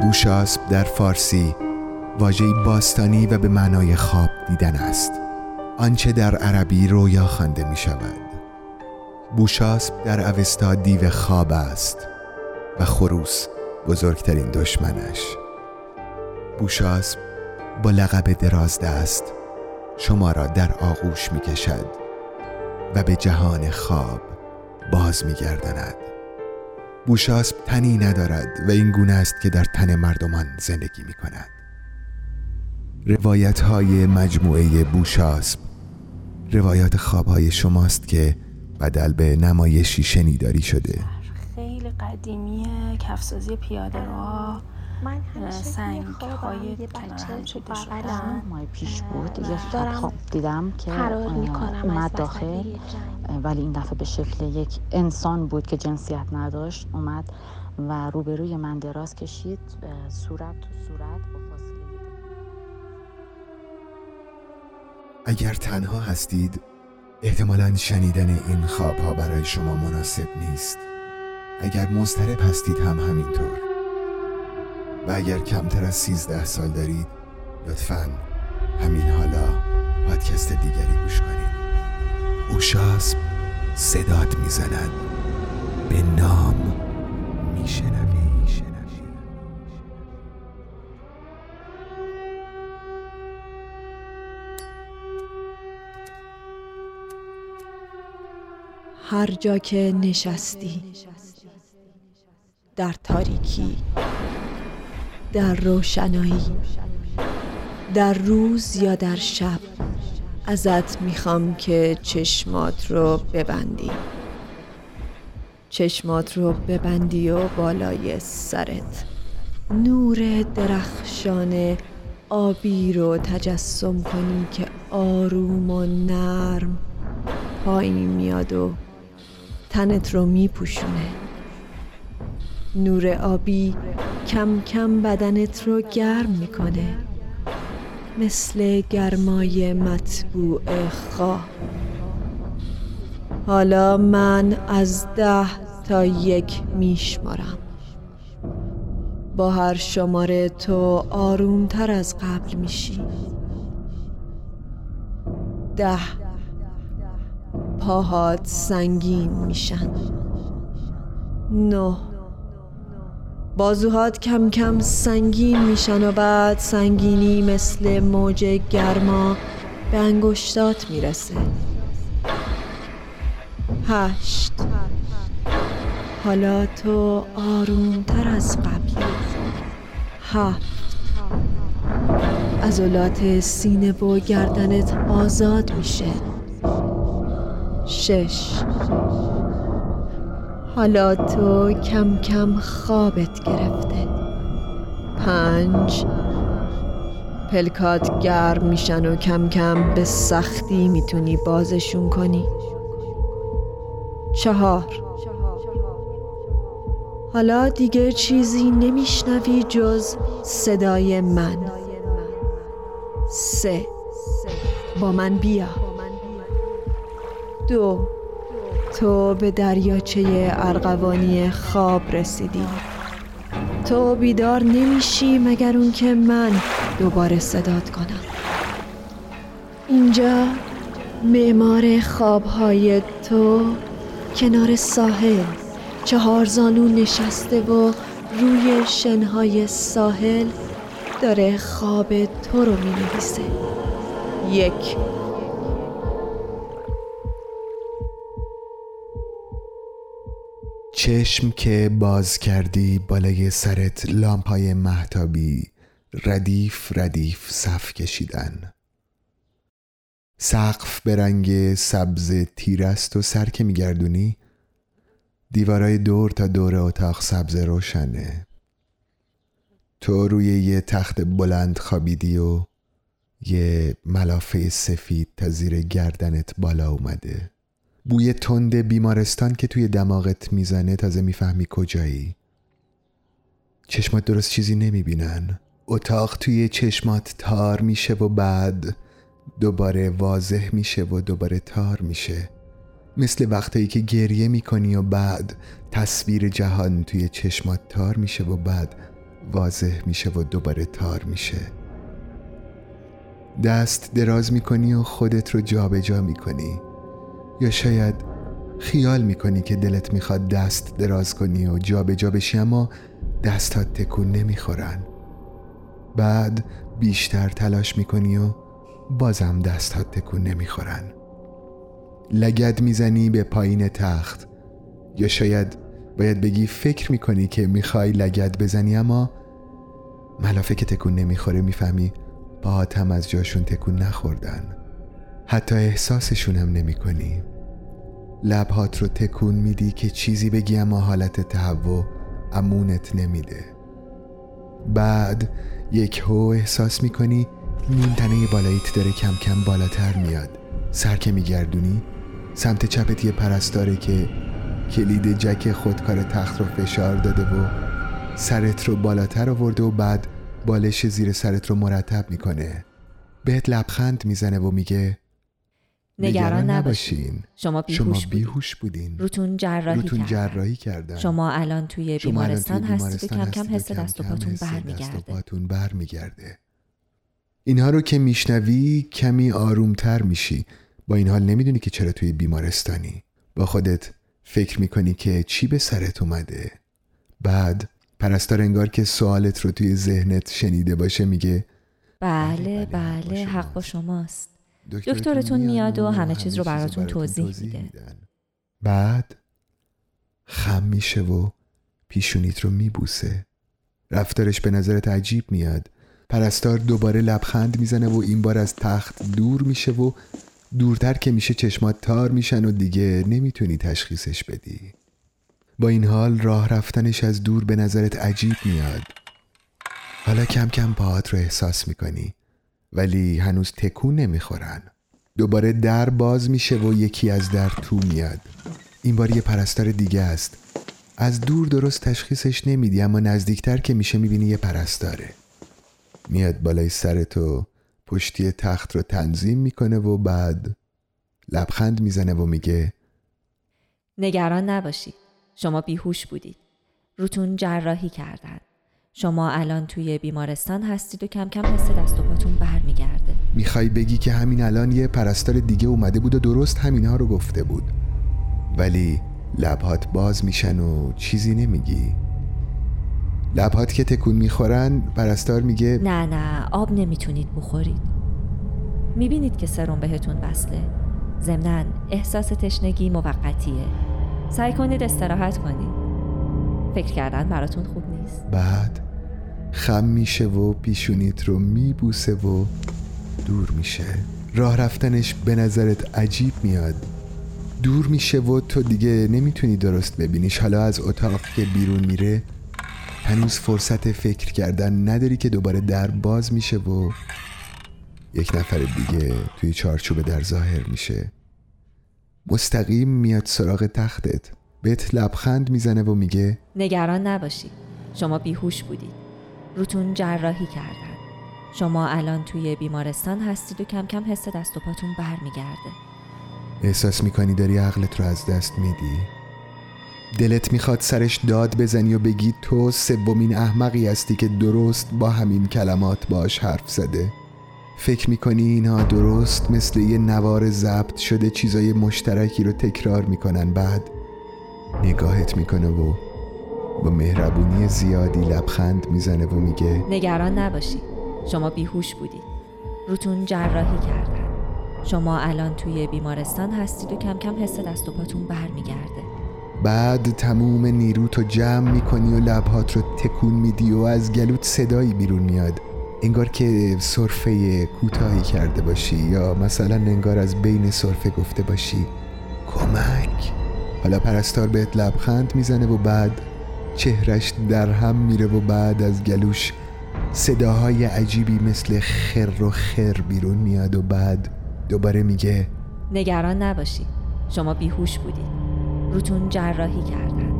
بوشاسب در فارسی واژه باستانی و به معنای خواب دیدن است. آنچه در عربی رویا خوانده می شود بوشاسب در اوستا دیو خواب است و خروس بزرگترین دشمنش. بوشاسب با لقب درازده است. شما را در آغوش می کشد و به جهان خواب باز می گردند بوشاسب تنی ندارد و این گونه است که در تن مردمان زندگی می کند روایت های مجموعه بوشاسب روایات خواب های شماست که بدل به نمایشی شنیداری شده. خیلی قدیمیه کفسازی پیاده من سنگ های کنار هم چیده شدن ماه پیش بود. یه خواب دیدم که اومد داخل ولی این دفعه به شکل یک انسان بود که جنسیت نداشت اومد و روبروی من دراز کشید صورت تو صورت با فاصله اگر تنها هستید احتمالا شنیدن این خواب ها برای شما مناسب نیست. اگر مضطرب هستید هم همینطور. و اگر کمتر از سیزده سال دارید لطفا همین حالا پادکست دیگری گوش کنید. اوشاسب صدات می‌زند. به نام میشنوی. هر جا که نشستی در تاریکی در روشنایی در روز یا در شب ازت می‌خوام که چشمات رو ببندی. چشمات رو ببندی و بالای سرت. نور درخشان آبی رو تجسم کنی که آروم و نرم پایین میاد و تنت رو میپوشونه. نور آبی کم کم بدنت رو گرم می‌کنه. مثل گرمای مطبوع خواه حالا من از ده تا یک میشمارم با هر شماره تو آرومتر از قبل میشی. ده پاهات سنگین میشن. نه بازوهات کم کم سنگین میشن و بعد سنگینی مثل موج گرما به انگشتات می‌رسه. هشت. حالا تو آرومتر از قبل. هفت. عضلات سینه و گردنت آزاد میشه. شش. حالا تو کم کم خوابت گرفته. پنج. پلکات گرم میشن و کم کم به سختی می‌تونی بازشون کنی. چهار. حالا دیگه چیزی نمیشنوی جز صدای من. سه. با من بیا. دو. تو به دریاچه ارغوانی خواب رسیدی. تو بیدار نمیشی مگر اون که من دوباره صدات کنم. اینجا معمار خوابهای تو کنار ساحل. چهار زانو نشسته و روی شنهای ساحل داره خواب تو رو می نویسه یک چشم که باز کردی بالای سرت لامپای محتابی ردیف ردیف صف کشیدن. سقف به رنگ سبز تیرست و سر که میگردونی دیوارای دور تا دور اتاق سبز روشنه. تو روی یه تخت بلند خوابیدی و یه ملافه سفید تا زیر گردنت بالا اومده. بوی تند بیمارستان که توی دماغت می‌زنه تازه می‌فهمی کجایی. چشمات درست چیزی نمی‌بینن. اتاق توی چشمات تار میشه و بعد دوباره واضح میشه و دوباره تار میشه. مثل وقتایی که گریه می‌کنی و بعد تصویر جهان توی چشمات تار میشه و بعد واضح میشه و دوباره تار میشه. دست دراز می‌کنی و خودت رو جابجا جا می‌کنی. یا شاید خیال می‌کنی که دلت می‌خواد دست دراز کنی و جابجا جا بشی اما دستات تکون نمی‌خورن. بعد بیشتر تلاش می‌کنی و بازم دستات تکون نمی‌خورن. لگد می‌زنی به پایین تخت. یا شاید باید بگی فکر می‌کنی که می‌خوای لگد بزنی اما ملافه که تکون نمی‌خوره می‌فهمی باهات هم از جاشون تکون نخوردن. حتی احساسشون هم نمی کنی لبهات رو تکون میدی که چیزی بگی اما حالت تهوع امونت نمیده. بعد یک هو احساس می‌کنی نیم تنه بالاییت داره کم کم بالاتر میاد. سر که میگردونی سمت چپت یه پرستاره که کلید جک خودکار تخت رو فشار داده و سرت رو بالاتر آورده و بعد بالش زیر سرت رو مرتب می‌کنه. بهت لبخند می‌زنه و میگه نگران نباشین. شما بیهوش, شما بیهوش بودین. روتون جراحی, روتون جراحی کردن. شما الان توی بیمارستان هستید و کم کم حس دست و پاتون برمیگرده. برمیگرده. اینها رو که میشنوی کمی آرومتر میشی. با این حال نمی‌دونی که چرا توی بیمارستانی. با خودت فکر می‌کنی که چی به سرت اومده. بعد پرستار انگار که سوالت رو توی ذهنت شنیده باشه میگه بله بله, بله حق با شماست. دکترتون میاد و همه چیز رو براتون توضیح میده. بعد خم میشه و پیشونیت رو میبوسه. رفتارش به نظرت عجیب میاد. پرستار دوباره لبخند می‌زنه و این بار از تخت دور میشه و دورتر که میشه چشمات تار میشن و دیگه نمی‌تونی تشخیصش بدی. با این حال راه رفتنش از دور به نظرت عجیب میاد. حالا کم کم پاهات رو احساس می‌کنی. ولی هنوز تکون نمی‌خورن. دوباره در باز میشه و یکی از در تو میاد. این بار یه پرستار دیگه است. از دور درست تشخیصش نمیدی اما نزدیکتر که میشه می‌بینی یه پرستاره. میاد بالای سر تو پشتی تخت رو تنظیم می‌کنه و بعد لبخند می‌زنه و میگه نگران نباشید شما بیهوش بودید. روتون جراحی کردن. شما الان توی بیمارستان هستید و کم کم حس دست و پاتون برمیگرده. می‌خوای بگی که همین الان یه پرستار دیگه اومده بود و درست همینها رو گفته بود. ولی لبهات باز میشن و چیزی نمیگی. لبهات که تکون می‌خورن پرستار میگه نه نه آب نمی‌تونید بخورید. می‌بینید که سرم بهتون وصله. ضمنا احساس تشنگی موقتیه. سعی کنید استراحت کنید. فکر کردن براتون خوب نیست. بعد خم میشه و پیشونیت رو میبوسه و دور میشه. راه رفتنش به نظرت عجیب میاد. دور میشه و تو دیگه نمی‌تونی درست ببینیش. حالا از اتاق که بیرون میره هنوز فرصت فکر کردن نداری که دوباره در باز میشه و یک نفر دیگه توی چارچوب در ظاهر میشه. مستقیم میاد سراغ تختت. بهت لبخند می‌زنه و میگه نگران نباشید شما بیهوش بودید روتون جراحی کردن. شما الان توی بیمارستان هستید و کم کم حس دست و پاتون برمیگرده. احساس می‌کنی داری عقلت رو از دست میدی؟ دلت می‌خواد سرش داد بزنی و بگی تو سومین احمقی هستی که درست با همین کلمات باش حرف زده. فکر می‌کنی اینها درست مثل یه نوار ضبط شده چیزای مشترکی رو تکرار می‌کنن. بعد نگاهت می‌کنه و با مهربونی زیادی لبخند می‌زنه و میگه نگران نباشید شما بیهوش بودید روتون جراحی کردن. شما الان توی بیمارستان هستید و کم کم حس دست و پاتون برمیگرده. بعد تموم نیروتو جمع می‌کنی و لبهات رو تکون میدی و از گلوت صدایی بیرون میاد. انگار که صرفه کوتاهی کرده باشی یا مثلا انگار از بین صرفه گفته باشی. کمک. حالا پرستار بهت لبخند می‌زنه و بعد چهرش در هم میره و بعد از گلوش صداهای عجیبی مثل خر و خر بیرون میاد و بعد دوباره میگه نگران نباشید شما بیهوش بودید. روتون جراحی کردن.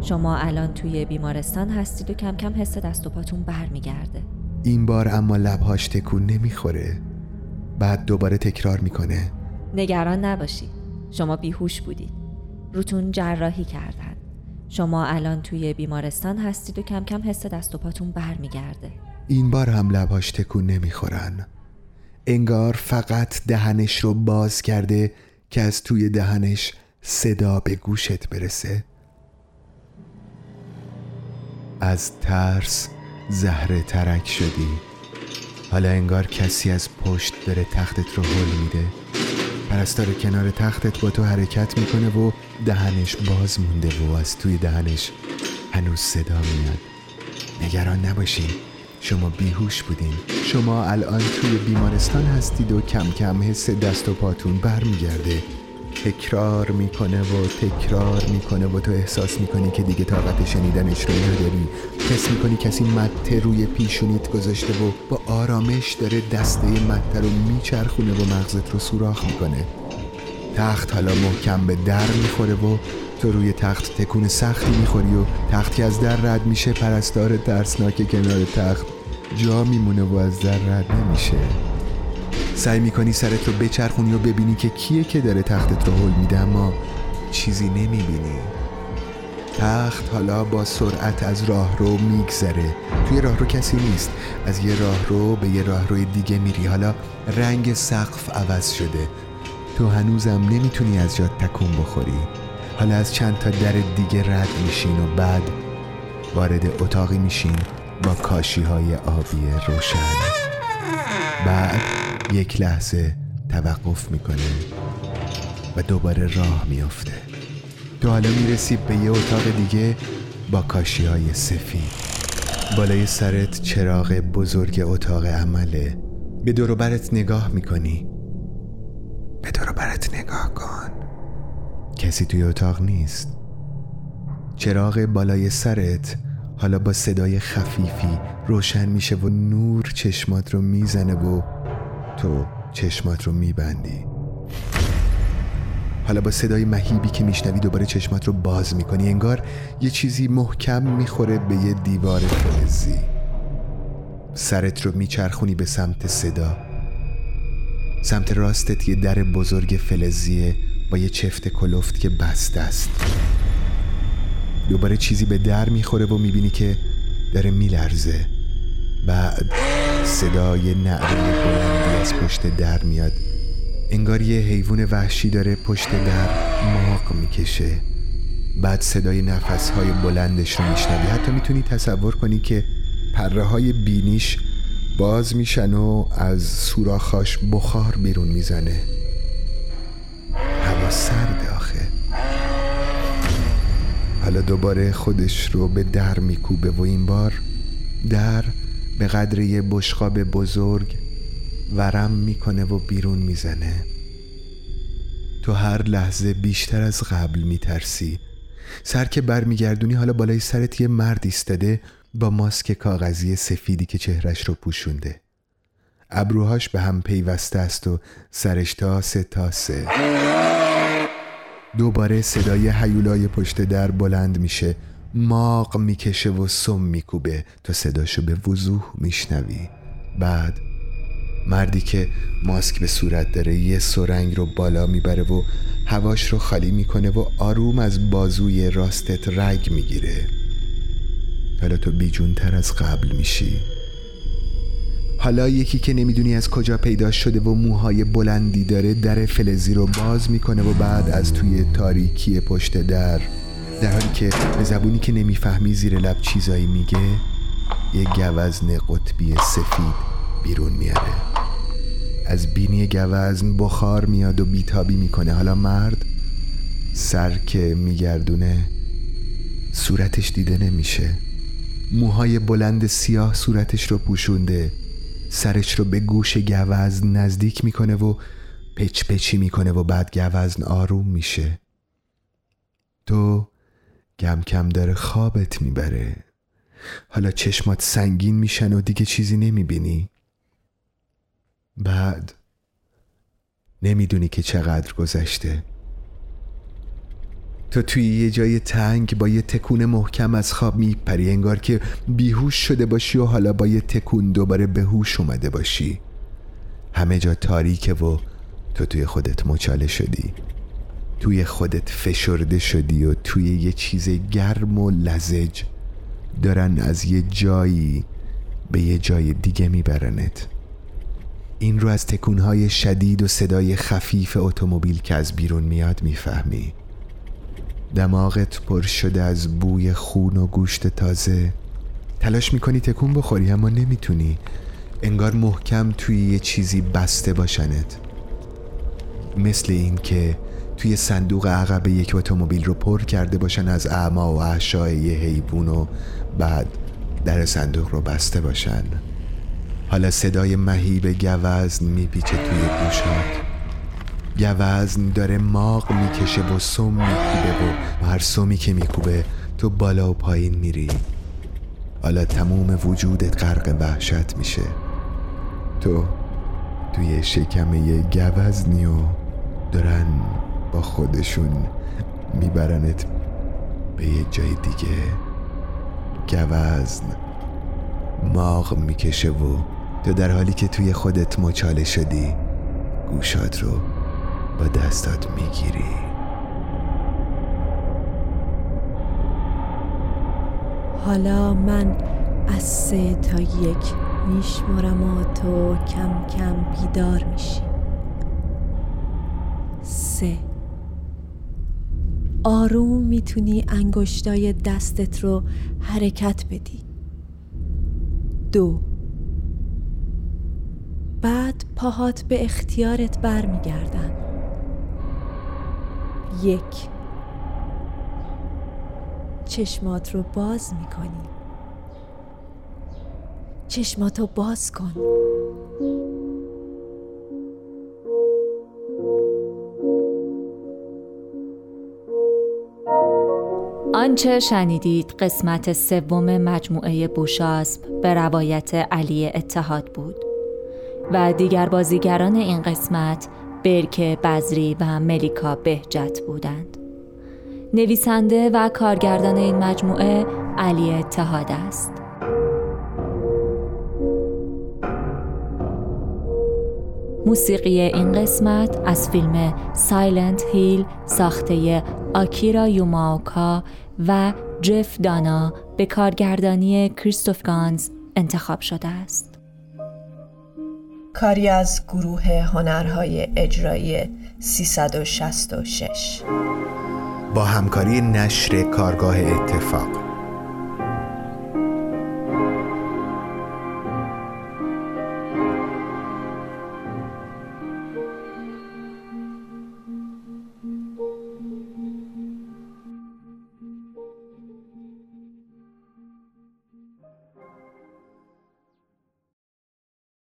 شما الان توی بیمارستان هستید و کم کم حس دست و پاتون برمیگرده. این بار اما لبهاش تکون نمی‌خوره. بعد دوباره تکرار می‌کنه. نگران نباشید شما بیهوش بودید. روتون جراحی کردن. شما الان توی بیمارستان هستید و کم کم حس دست و پاتون برمیگرده. این بار هم لباش تکون نمی‌خورن. انگار فقط دهنش رو باز کرده که از توی دهنش صدا به گوشت برسه. از ترس زهره ترک شدی. حالا انگار کسی از پشت داره تختت رو هل میده. پرستار کنار تختت با تو حرکت می‌کنه و دهنش باز مونده و از توی دهنش هنوز صدا میاد. نگران نباشین. شما بیهوش بودین. شما الان توی بیمارستان هستید و کم کم حس دست و پاتون برمیگرده. تکرار می‌کنه و تکرار می‌کنه و تو احساس می‌کنی که دیگه طاقت شنیدنش رو نداری. حس می‌کنی کسی مته روی پیشونیت گذاشته و با آرامش داره دسته مته رو میچرخونه و مغزت رو سوراخ می‌کنه. تخت حالا محکم به در می‌خوره و تو روی تخت تکون سختی می‌خوری و تختی از در رد میشه. پرستار ترسناک کنار تخت جا میمونه و از در رد نمیشه. سعی می‌کنی سرت رو بچرخونی و ببینی که کیه که داره تختت رو حل میده اما چیزی نمی‌بینی. تخت حالا با سرعت از راه رو میگذره. توی راه رو کسی نیست. از یه راه رو به یه راه روی دیگه میری. حالا رنگ سقف عوض شده. تو هنوزم نمی‌تونی از جاد تکون بخوری. حالا از چند تا در دیگه رد میشین و بعد وارد اتاقی میشین با کاشی های آبی روشن. بعد یک لحظه توقف می‌کنه و دوباره راه میافته. تو حالا می‌رسی به یه اتاق دیگه با کاشی های سفید. بالای سرت چراغ بزرگ اتاق عمله. به دور برت نگاه می‌کنی. به دور برت نگاه کن. کسی توی اتاق نیست. چراغ بالای سرت حالا با صدای خفیفی روشن میشه و نور چشمات رو می‌زنه و تو چشمات رو میبندی. حالا با صدای مهیبی که میشنوی دوباره چشمات رو باز می‌کنی انگار یه چیزی محکم می‌خوره به یه دیوار فلزی. سرت رو میچرخونی به سمت صدا. سمت راستت یه در بزرگ فلزیه با یه چفت کلفت که بسته است. دوباره چیزی به در می‌خوره و می‌بینی که داره میلرزه. بعد صدای نعره بلندی از پشت در میاد. انگار یه حیوان وحشی داره پشت در ماق می‌کشه. بعد صدای نفس های بلندش رو میشنوی. حتی می‌تونی تصور کنی که پره های بینیش باز میشن و از سوراخاش بخار بیرون می‌زنه. هوا سرده آخه. حالا دوباره خودش رو به در میکوبه و این بار در به قدر یه بشقاب بزرگ ورم می‌کنه و بیرون می‌زنه. تو هر لحظه بیشتر از قبل میترسی. سر که برمیگردونی حالا بالای سرت یه مرد ایستاده با ماسک کاغذی سفیدی که چهرش رو پوشونده. ابروهاش به هم پیوسته است و سرش تاسه تاسه دوباره صدای حیولای پشت در بلند میشه. ماق می‌کشه و سم میکوبه. تا صداشو به وضوح میشنوی. بعد مردی که ماسک به صورت داره یه سرنگ رو بالا می‌بره و هواش رو خالی می‌کنه و آروم از بازوی راستت رگ می‌گیره. حالا تو بیجونتر از قبل میشی. حالا یکی که نمی‌دونی از کجا پیدا شده و موهای بلندی داره در فلزی رو باز می‌کنه و بعد از توی تاریکی پشت در در حالی که به زبونی که نمی‌فهمی زیر لب چیزایی میگه یه گوزن قطبی سفید بیرون میاره. از بینی گوزن بخار میاد و بیتابی می‌کنه. حالا مرد سر که میگردونه صورتش دیده نمیشه. موهای بلند سیاه صورتش رو پوشونده سرش رو به گوش گوزن نزدیک می‌کنه و پچ پچی می‌کنه و بعد گوزن آروم میشه. تو کم کم داره خوابت می‌بره. حالا چشمات سنگین میشن و دیگه چیزی نمی‌بینی. بعد نمی‌دونی که چقدر گذشته. تو توی یه جای تنگ با یه تکون محکم از خواب میپری انگار که بیهوش شده باشی و حالا با یه تکون دوباره به هوش اومده باشی. همه جا تاریکه و تو توی خودت مچاله شدی. توی خودت فشرده شدی و توی یه چیز گرم و لزج دارن از یه جایی به یه جای دیگه میبرنت. این رو از تکونهای شدید و صدای خفیف اتومبیل که از بیرون میاد می‌فهمی. دماغت پر شده از بوی خون و گوشت تازه. تلاش می‌کنی تکون بخوری اما نمی‌تونی. انگار محکم توی یه چیزی بسته باشنت. مثل این که توی صندوق عقب یک اتومبیل رو پر کرده باشن از اعما و احشای یه حیوان و بعد در صندوق رو بسته باشن. حالا صدای مهیب گوزن میپیچه توی گوشات. گوزن داره ماغ می‌کشه و سم میکوبه و هر سمی که میکوبه تو بالا و پایین میری. حالا تموم وجودت غرق وحشت میشه. تو توی شکم یه گوزنی و دارن با خودشون میبرنت به یه جای دیگه. گوزن ماغ می‌کشه و تو در حالی که توی خودت مچاله شدی گوشات رو با دستات می‌گیری. حالا من از سه تا یک میشمارم و تو کم کم بیدار میشی. سه. آروم می‌تونی انگشتای دستت رو حرکت بدی. دو. بعد پاهات به اختیارت برمیگردن. یک. چشمات رو باز می‌کنی. چشماتو باز کن. آنچه شنیدید قسمت سوم مجموعه بوشاسب به روایت علی اتحاد بود. و دیگر بازیگران این قسمت برک بزری و ملیکا بهجت بودند نویسنده و کارگردان این مجموعه علی اتحاد است موسیقی این قسمت از فیلم سایلنت هیل ساخته آکیرا یوماوکا و جف دانا به کارگردانی کریستوف گانز انتخاب شده است. کاری از گروه هنرهای اجرایی 366 با همکاری نشر کارگاه اتفاق.